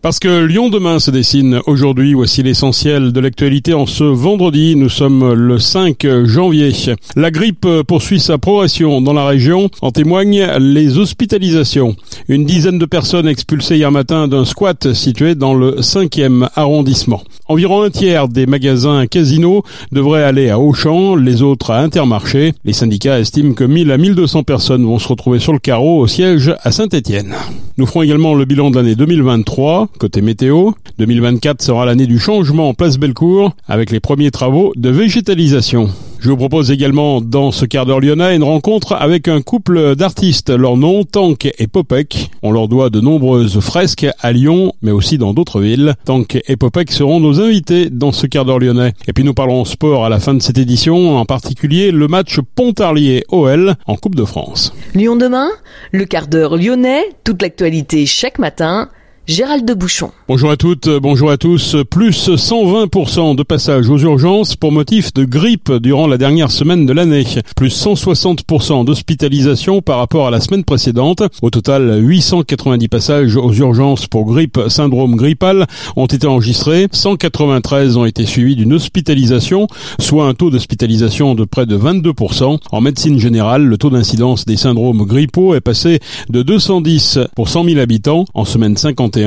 Parce que Lyon demain se dessine aujourd'hui, voici l'essentiel de l'actualité en ce vendredi, nous sommes le 5 janvier. La grippe poursuit sa progression dans la région, en témoignent les hospitalisations. Une dizaine de personnes expulsées hier matin d'un squat situé dans le 5e arrondissement. Environ un tiers des magasins casinos devraient aller à Auchan, les autres à Intermarché. Les syndicats estiment que 1000 à 1200 personnes vont se retrouver sur le carreau au siège à Saint-Étienne. Nous ferons également le bilan de l'année 2023 Côté météo, 2024 sera l'année du changement en place Bellecour avec les premiers travaux de végétalisation. Je vous propose également dans ce quart d'heure lyonnais une rencontre avec un couple d'artistes. Leur nom, Tank et Popek. On leur doit de nombreuses fresques à Lyon, mais aussi dans d'autres villes. Tank et Popek seront nos invités dans ce quart d'heure lyonnais. Et puis nous parlons sport à la fin de cette édition, en particulier le match Pontarlier-OL en Coupe de France. Lyon demain, le quart d'heure lyonnais, toute l'actualité chaque matin Gérald de Bouchon. Bonjour à toutes, bonjour à tous. Plus 120% de passages aux urgences pour motif de grippe durant la dernière semaine de l'année. Plus 160% d'hospitalisation par rapport à la semaine précédente. Au total, 890 passages aux urgences pour grippe, syndrome grippal ont été enregistrés. 193 ont été suivis d'une hospitalisation, soit un taux d'hospitalisation de près de 22%. En médecine générale, le taux d'incidence des syndromes grippaux est passé de 210 pour 100 000 habitants en semaine 51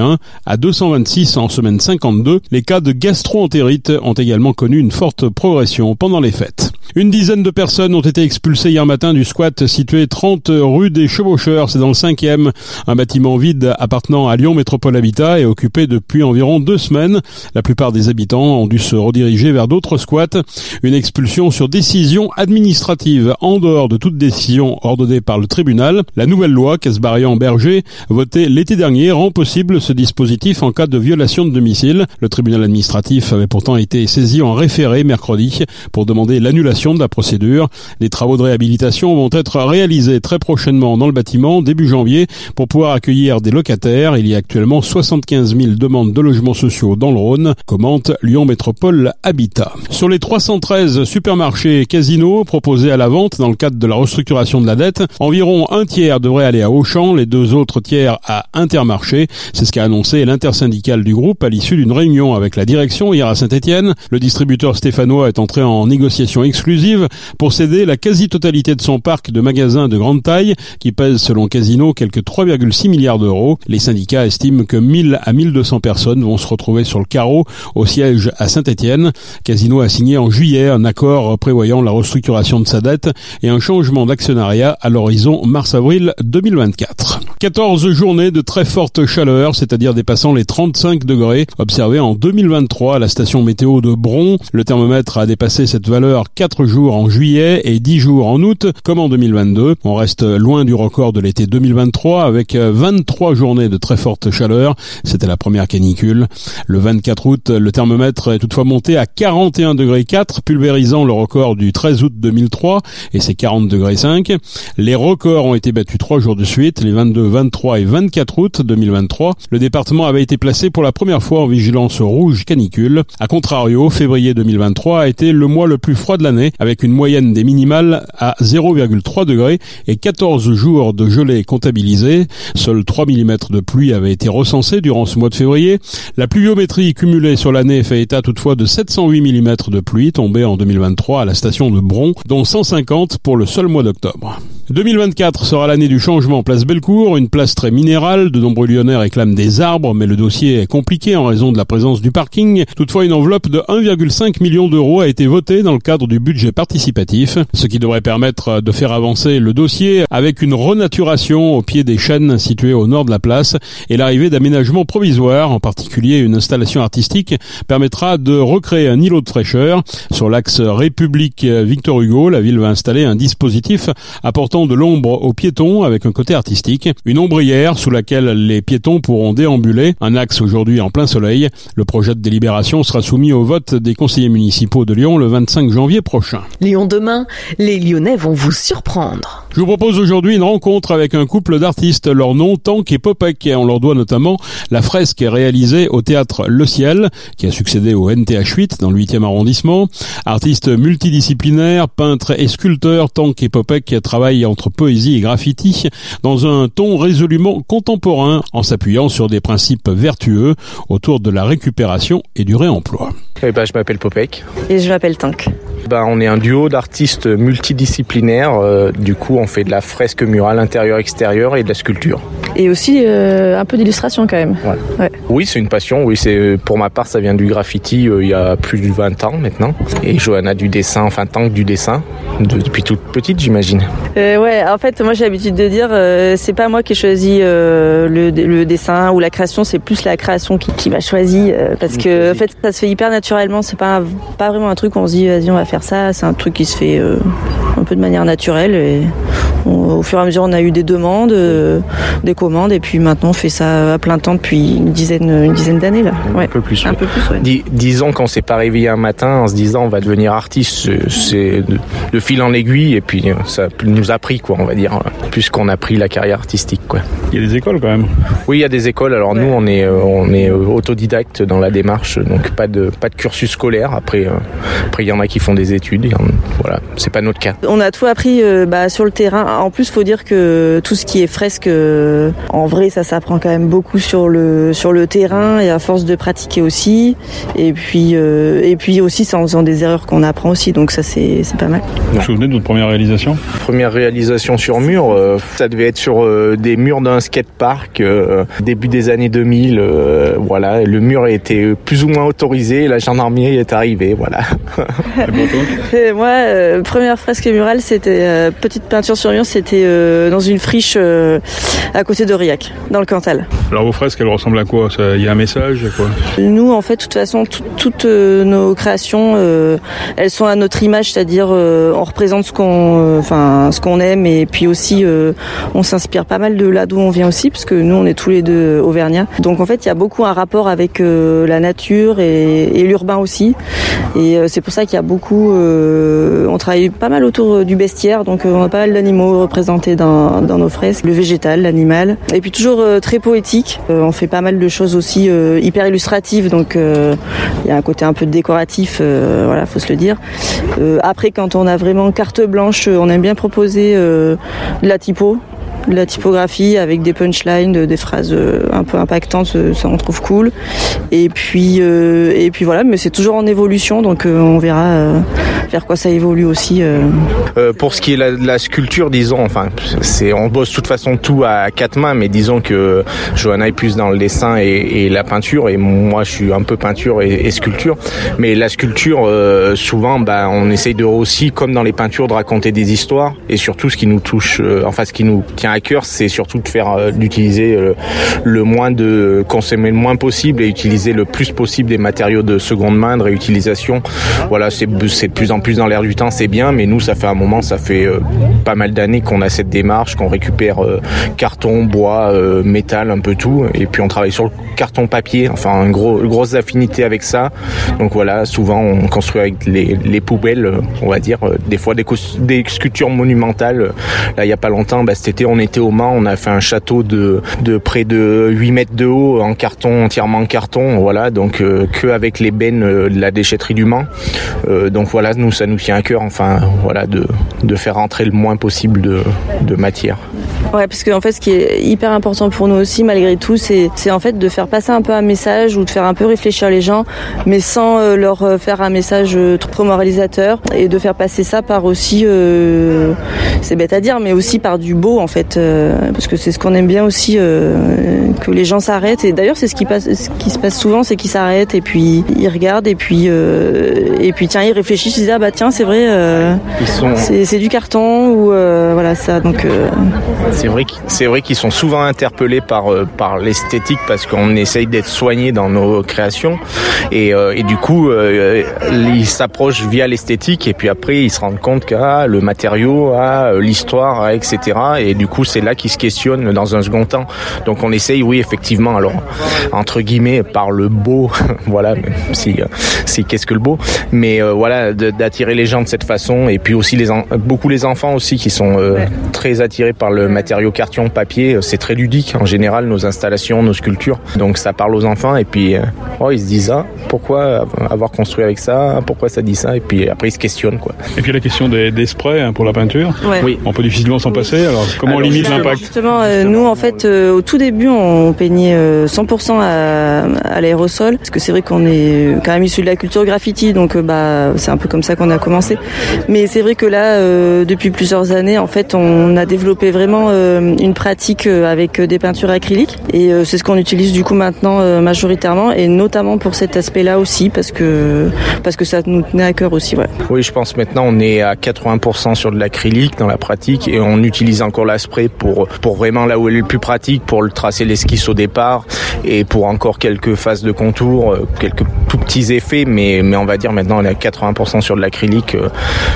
à 226 en semaine 52. Les cas de gastroentérite ont également connu une forte progression pendant les fêtes. Une dizaine de personnes ont été expulsées hier matin du squat situé 30 rue des Chevaucheurs, c'est dans le 5e. Un bâtiment vide appartenant à Lyon Métropole Habitat est occupé depuis environ deux semaines. La plupart des habitants ont dû se rediriger vers d'autres squats. Une expulsion sur décision administrative en dehors de toute décision ordonnée par le tribunal. La nouvelle loi Casbarian-Berger, votée l'été dernier, rend possible ce dispositif en cas de violation de domicile. Le tribunal administratif avait pourtant été saisi en référé mercredi pour demander l'annulation de la procédure. Les travaux de réhabilitation vont être réalisés très prochainement dans le bâtiment début janvier pour pouvoir accueillir des locataires. Il y a actuellement 75 000 demandes de logements sociaux dans le Rhône, commente Lyon Métropole Habitat. Sur les 313 supermarchés et casinos proposés à la vente dans le cadre de la restructuration de la dette, environ un tiers devrait aller à Auchan, les deux autres tiers à Intermarché. C'est ce qu'a annoncé l'intersyndicale du groupe à l'issue d'une réunion avec la direction hier à Saint-Etienne. Le distributeur stéphanois est entré en négociation exclusive pour céder la quasi-totalité de son parc de magasins de grande taille qui pèse selon Casino quelques 3,6 milliards d'euros. Les syndicats estiment que 1000 à 1200 personnes vont se retrouver sur le carreau au siège à Saint-Etienne. Casino a signé en juillet un accord prévoyant la restructuration de sa dette et un changement d'actionnariat à l'horizon mars-avril 2024. 14 journées de très forte chaleur c'est-à-dire dépassant les 35 degrés observés en 2023 à la station météo de Bron. Le thermomètre a dépassé cette valeur 4 jours en juillet et 10 jours en août, comme en 2022. On reste loin du record de l'été 2023 avec 23 journées de très forte chaleur. C'était la première canicule. Le 24 août, le thermomètre est toutefois monté à 41 degrés 4, pulvérisant le record du 13 août 2003 et c'est 40 degrés 5. Les records ont été battus trois jours de suite, les 22, 23 et 24 août 2023. Le département avait été placé pour la première fois en vigilance rouge canicule. A contrario, février 2023 a été le mois le plus froid de l'année, avec une moyenne des minimales à 0,3 degrés et 14 jours de gelée comptabilisés. Seuls 3 mm de pluie avaient été recensés durant ce mois de février. La pluviométrie cumulée sur l'année fait état toutefois de 708 mm de pluie tombée en 2023 à la station de Bron, dont 150 pour le seul mois d'octobre. 2024 sera l'année du changement place Bellecour, une place très minérale. De nombreux Lyonnais réclament des arbres, mais le dossier est compliqué en raison de la présence du parking. Toutefois, une enveloppe de 1,5 million d'euros a été votée dans le cadre du budget participatif, ce qui devrait permettre de faire avancer le dossier avec une renaturation au pied des chênes situées au nord de la place et l'arrivée d'aménagements provisoires, en particulier une installation artistique, permettra de recréer un îlot de fraîcheur. Sur l'axe République Victor Hugo, la ville va installer un dispositif apportant de l'ombre aux piétons avec un côté artistique, une ombrière sous laquelle les piétons pourront déambuler, un axe aujourd'hui en plein soleil. Le projet de délibération sera soumis au vote des conseillers municipaux de Lyon le 25 janvier prochain. Lyon demain, les Lyonnais vont vous surprendre. Je vous propose aujourd'hui une rencontre avec un couple d'artistes, leur nom Tank et Popek. On leur doit notamment la fresque réalisée au théâtre Le Ciel, qui a succédé au NTH8 dans le 8e arrondissement. Artistes multidisciplinaires, peintres et sculpteurs, Tank et Popek travaillent entre poésie et graffiti dans un ton résolument contemporain en s'appuyant sur des principes vertueux autour de la récupération et du réemploi. Eh ben, je m'appelle Popek. Et je m'appelle Tank. Ben, on est un duo d'artistes multidisciplinaires. Euh, du coup, on fait de la fresque murale intérieur-extérieur et de la sculpture. Et aussi euh, un peu d'illustration quand même. Ouais. Ouais. Oui, c'est une passion. Oui, c'est pour ma part, ça vient du graffiti euh, il y a plus de 20 ans maintenant. Et Johanna du dessin, enfin Tank du dessin, de, depuis toute petite, j'imagine. Euh, ouais, en fait, moi j'ai l'habitude de dire, euh, c'est pas moi qui ai choisi le, le, dessin ou la création, c'est plus la création qui, qui m'a choisi parce que en fait, ça se fait hyper naturellement. C'est pas pas vraiment un truc où on se dit, vas-y, on va faire ça. C'est un truc qui se fait un peu de manière naturelle et au fur et à mesure on a eu des demandes, euh, des commandes et puis maintenant on fait ça à plein temps depuis une dizaine, une dizaine d'années là. Ouais. Un peu plus. Un peu plus ouais. Dis, disons qu'on s'est pas réveillé un matin en se disant on va devenir artiste, c'est de fil en aiguille et puis ça nous a pris quoi on va dire puisqu'on a pris la carrière artistique quoi. Il y a des écoles quand même. Oui il y a des écoles alors nous on est on est autodidacte dans la démarche donc pas de pas de cursus scolaire après après il y en a qui font des études et, voilà c'est pas notre cas. On a tout appris euh, bah, sur le terrain. En plus, faut dire que tout ce qui est fresque, euh, en vrai, ça s'apprend quand même beaucoup sur le sur le terrain et à force de pratiquer aussi. Et puis euh, et puis aussi, c'est en faisant des erreurs qu'on apprend aussi. Donc ça, c'est c'est pas mal. Vous vous souvenez de votre première réalisation? Première réalisation sur mur, euh, ça devait être sur euh, des murs d'un skatepark euh, début des années 2000. voilà, le mur était plus ou moins autorisé. La gendarmerie est arrivée. Voilà. et moi, première fresque murale, c'était petite peinture sur mur, c'était dans une friche à côté d'Aurillac, dans le Cantal. Alors vos fresques, elles ressemblent à quoi Il y a un message quoi Nous, en fait, de toute façon, toutes nos créations, elles sont à notre image, c'est-à-dire on représente ce qu'on, aime, et puis aussi, on s'inspire pas mal de là d'où on vient aussi, parce que nous, on est tous les deux auvergnats. Donc en fait, il y a beaucoup un rapport avec la nature et, et l'urbain aussi, et c'est pour ça qu'il y a beaucoup, on travaille pas mal autour du bestiaire, donc on a pas mal d'animaux représentés dans, dans nos fresques, le végétal, l'animal, et puis toujours très poétique. On fait pas mal de choses aussi hyper illustratives, donc il y a un côté un peu décoratif, voilà, faut se le dire. après, quand on a vraiment carte blanche, on aime bien proposer de la typo, de la typographie avec des punchlines, des phrases un peu impactantes, ça on trouve cool. Et puis euh, et puis voilà, mais c'est toujours en évolution, donc euh, on verra euh, vers quoi ça évolue aussi. pour ce qui est la, la sculpture, disons, enfin, on bosse de toute façon tout à quatre mains, mais disons que Johanna est plus dans le dessin et, la peinture, et moi je suis un peu peinture et, et sculpture. Mais la sculpture, souvent, bah, on essaye de aussi, comme dans les peintures, de raconter des histoires, et surtout ce qui nous touche, enfin ce qui nous tient à cœur, c'est surtout de faire euh, d'utiliser euh, le moins de consommer le moins possible et utiliser le plus possible des matériaux de seconde main, de réutilisation. Voilà, c'est de plus en plus dans l'air du temps, c'est bien, mais nous ça fait un moment, ça fait euh, pas mal d'années qu'on a cette démarche, qu'on récupère carton, bois, métal, un peu tout, et puis on travaille sur le carton papier, enfin une gros, grosse affinité avec ça. Donc voilà, souvent on construit avec les, les poubelles, on va dire, des fois des, des sculptures monumentales. Là il y a pas longtemps, bah, cet été on était au Mans, on a fait un château de, près de 8 mètres de haut en carton, entièrement en carton, voilà, donc euh, que avec les bennes euh, de la déchetterie du Mans. Euh, donc voilà, nous ça nous tient à cœur, enfin voilà, de, faire rentrer le moins possible de, matière. Ouais, parce que en fait, ce qui est hyper important pour nous aussi, malgré tout, c'est en fait de faire passer un peu un message ou de faire un peu réfléchir les gens, mais sans leur faire un message trop moralisateur et de faire passer ça par aussi, c'est bête à dire, mais aussi par du beau en fait, euh, parce que c'est ce qu'on aime bien aussi, que les gens s'arrêtent. Et d'ailleurs, c'est ce qui passe, ce qui se passe souvent, c'est qu'ils s'arrêtent et puis ils regardent et puis et puis tiens, ils réfléchissent, ils disent ah bah tiens, c'est vrai, sont... c'est du carton ou voilà ça. Donc c'est vrai, c'est vrai qu'ils sont souvent interpellés par euh, par l'esthétique parce qu'on essaye d'être soigné dans nos créations et, euh, et du coup euh, ils s'approchent via l'esthétique et puis après ils se rendent compte que ah, le matériau, ah, voilà l'histoire, etc. Et du coup, c'est là qu'ils se questionnent dans un second temps. Donc on essaye, oui, effectivement, alors entre guillemets, par le beau, voilà, si, si qu'est-ce que le beau, mais voilà, d'attirer les gens de cette façon. Et puis aussi les beaucoup les enfants aussi qui sont très attirés par le matériau carton, papier. C'est très ludique en général nos installations, nos sculptures. Donc ça parle aux enfants et puis oh, ils se disent ah, pourquoi avoir construit avec ça, pourquoi ça dit ça, et puis après ils se questionnent quoi. Et puis la question des, des sprays hein, pour la peinture. Oui. On peut difficilement s'en passer. Alors comment on limite l'impact Justement, euh, nous en fait euh, au tout début on peignait 100% euh, à, à l'aérosol parce que c'est vrai qu'on est quand même issu de la culture graffiti, donc bah c'est un peu comme ça qu'on a commencé. Mais c'est vrai que là depuis plusieurs années en fait on a développé vraiment une pratique avec des peintures acryliques et c'est ce qu'on utilise du coup maintenant majoritairement et notamment pour cet aspect-là aussi parce que parce que ça nous tenait à cœur aussi. Ouais. Oui, je pense maintenant on est à 80% sur de l'acrylique dans la pratique et on utilise encore l'aspray pour pour vraiment là où elle est le plus pratique pour le tracer l'esquisse au départ et pour encore quelques phases de contour, euh, quelques tout petits effets, mais mais on va dire maintenant on est à 80% sur de l'acrylique. Euh,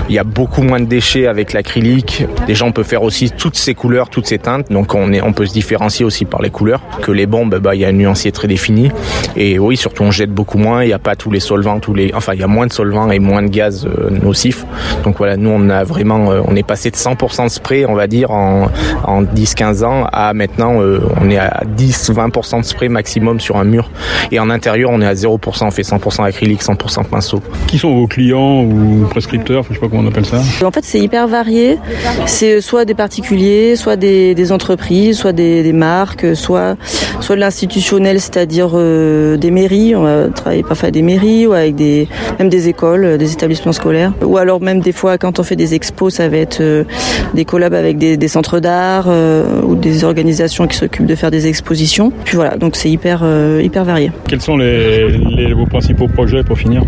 il y a beaucoup moins de déchets avec l'acrylique. Déjà on peut faire aussi toutes ces couleurs, toutes ces teintes, donc on est on peut se différencier aussi par les couleurs. Que les bombes, bah il y a un nuancier très défini et oui surtout on jette beaucoup moins. Il n'y a pas tous les solvants, tous les enfin il y a moins de solvants et moins de gaz euh, nocifs. Donc voilà, nous on a vraiment, on est passé de 100% de spray, on va dire, en, en 10-15 ans, à maintenant euh, on est à 10-20% de spray maximum sur un mur. Et en intérieur, on est à 0%, on fait 100% acrylique, 100% pinceau. Qui sont vos clients ou prescripteurs, je sais pas comment on appelle ça En fait, c'est hyper varié. C'est soit des particuliers, soit des, des entreprises, soit des, des, marques, soit soit de l'institutionnel, c'est-à-dire euh, des mairies. On va travailler parfois avec des mairies ou avec des même des écoles, des établissements scolaires, ou alors même des fois quand on fait des expos, ça va être euh, des collabs avec des, des centres d'art euh, ou des organisations qui s'occupent de faire des expositions. Puis voilà, donc c'est hyper euh, hyper varié. Quels sont les, les, vos principaux projets pour finir?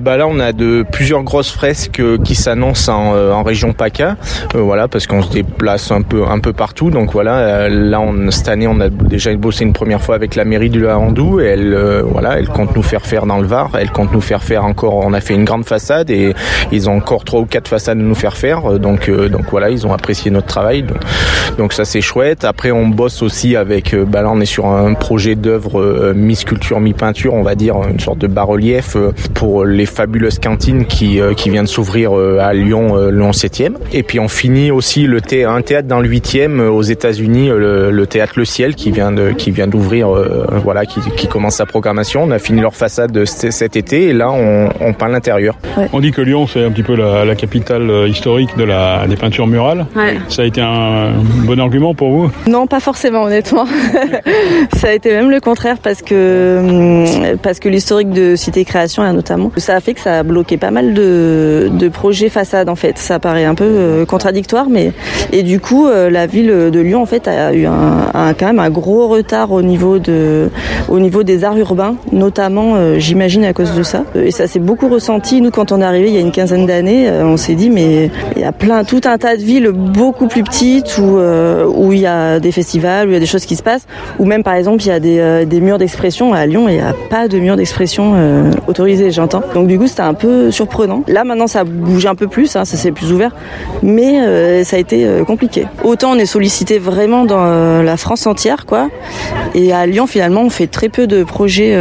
Bah là, on a de plusieurs grosses fresques qui s'annoncent en, en, région PACA, voilà, parce qu'on se déplace un peu un peu partout. Donc voilà, là, on, cette année, on a déjà bossé une première fois avec la mairie du Haandou et elle, voilà, elle compte nous faire faire dans le Var. Elle compte nous faire faire encore. On a fait une grande façade et ils ont encore trois ou quatre façades à nous faire faire. Donc, euh, donc voilà, ils ont apprécié notre travail. Donc, ça c'est chouette. Après, on bosse aussi avec. Euh, bah là, on est sur un projet d'œuvre euh, mi-sculpture, mi-peinture, on va dire, une sorte de bas-relief pour les fabuleuses cantines qui, qui vient de s'ouvrir à Lyon, le 7e. Et puis on finit aussi le un théâtre dans le 8e aux États-Unis, le, théâtre Le Ciel qui vient de qui vient d'ouvrir, voilà, qui, qui commence sa programmation. On a fini leur façade cet été et là on, on peint l'intérieur. On dit que Lyon c'est un petit peu la capitale historique de la, des peintures murales. Ça a été un bon argument pour vous? Non, pas forcément, honnêtement. ça a été même le contraire parce que hum, parce que l'historique de Cité Création, notamment, ça a fait que ça a bloqué pas mal de, de projets façades en fait. Ça paraît un peu euh, contradictoire, mais et du coup, euh, la ville de Lyon en fait a eu un, un, quand même un gros retard au niveau de au niveau des arts urbains, notamment, euh, j'imagine à cause de ça. Et ça s'est beaucoup ressenti. Nous, quand on est arrivé il y a une quinzaine d'années, on s'est dit mais il y a plein tout un tas de villes beaucoup plus petites où euh, où il y a des festivals, où il y a des choses qui se passent, ou même par exemple il y a des, euh, des murs d'expression à Lyon, il n'y a pas de murs d'expression euh, autorisés, j'entends. Donc du coup c'était un peu surprenant. Là maintenant ça bouge un peu plus, hein, ça s'est plus ouvert, mais euh, ça a été euh, compliqué. Autant on est sollicité vraiment dans euh, la France entière, quoi, et à Lyon finalement on fait très peu de projets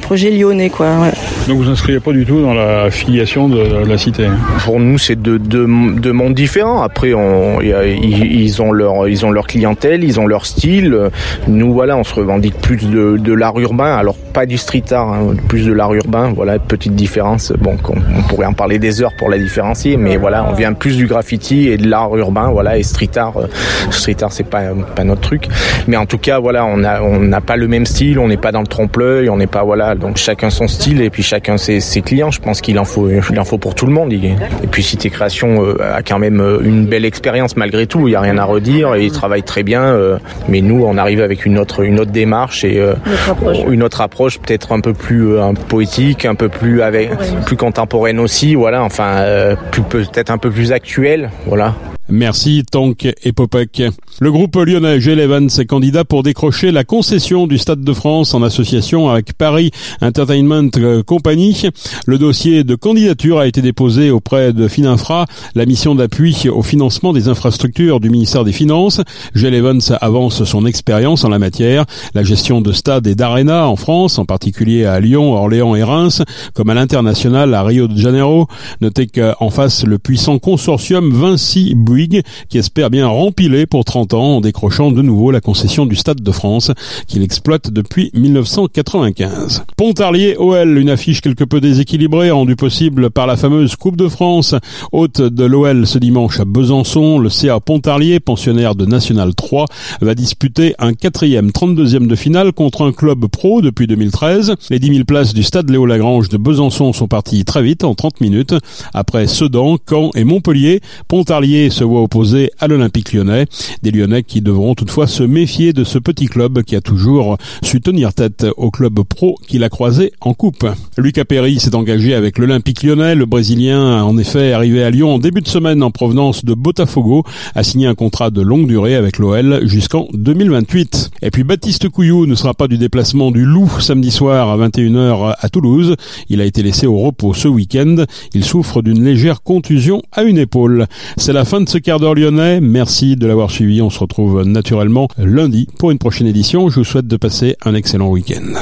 projets lyonnais, quoi. Ouais. Donc vous inscrivez pas du tout dans la filiation de, la cité. Pour nous c'est de, de, de mondes différents. Après, ils, ont leur, ils ont leur clientèle, ils ont leur style. Nous, voilà, on se revendique plus de, de l'art urbain. Alors, pas du street art, hein, plus de l'art urbain. Voilà, petite différence. Bon, on, pourrait en parler des heures pour la différencier, mais voilà, on vient plus du graffiti et de l'art urbain. Voilà, et street art, street art, c'est pas, pas notre truc. Mais en tout cas, voilà, on a, on n'a pas le même style. On n'est pas dans le trompe-l'œil. On n'est pas, voilà, donc chacun son style et puis chacun ses, ses clients. Je pense qu'il en faut, il en faut pour tout le monde. Et puis, Cité Création euh, a quand même euh, une belle expérience malgré tout. Il n'y a rien à redire et ils travaillent très bien. Euh, mais nous, on arrive avec une autre, une autre démarche et notre une autre approche, peut-être un peu plus un poétique, un peu plus avec, plus contemporaine aussi. Voilà, enfin, peut-être un peu plus actuelle. Voilà. Merci Tank et Popek. Le groupe lyonnais G11 est candidat pour décrocher la concession du Stade de France en association avec Paris Entertainment Company. Le dossier de candidature a été déposé auprès de Fininfra, la mission d'appui au financement des infrastructures du ministère des Finances. G11 avance son expérience en la matière, la gestion de stades et d'arénas en France, en particulier à Lyon, Orléans et Reims, comme à l'international à Rio de Janeiro. Notez qu'en face le puissant consortium Vinci Bouygues qui espère bien rempiler pour 30 ans en décrochant de nouveau la concession du Stade de France qu'il exploite depuis 1995. Pontarlier OL, une affiche quelque peu déséquilibrée rendue possible par la fameuse Coupe de France. Hôte de l'OL ce dimanche à Besançon, le CA Pontarlier, pensionnaire de National 3, va disputer un quatrième 32e de finale contre un club pro depuis 2013. Les 10 000 places du stade Léo Lagrange de Besançon sont parties très vite, en 30 minutes. Après Sedan, Caen et Montpellier, Pontarlier se voit opposé à l'Olympique lyonnais. Des Lyonnais qui devront toutefois se méfier de ce petit club qui a toujours su tenir tête au club pro qu'il a croisé en coupe. Lucas Perry s'est engagé avec l'Olympique lyonnais. Le Brésilien, en effet, arrivé à Lyon en début de semaine en provenance de Botafogo, a signé un contrat de longue durée avec l'OL jusqu'en 2028. Et puis Baptiste Couillou ne sera pas du déplacement du Loup samedi soir à 21h à Toulouse. Il a été laissé au repos ce week-end. Il souffre d'une légère contusion à une épaule. C'est la fin de ce quart d'heure lyonnais. Merci de l'avoir suivi. On se retrouve naturellement lundi pour une prochaine édition. Je vous souhaite de passer un excellent week-end.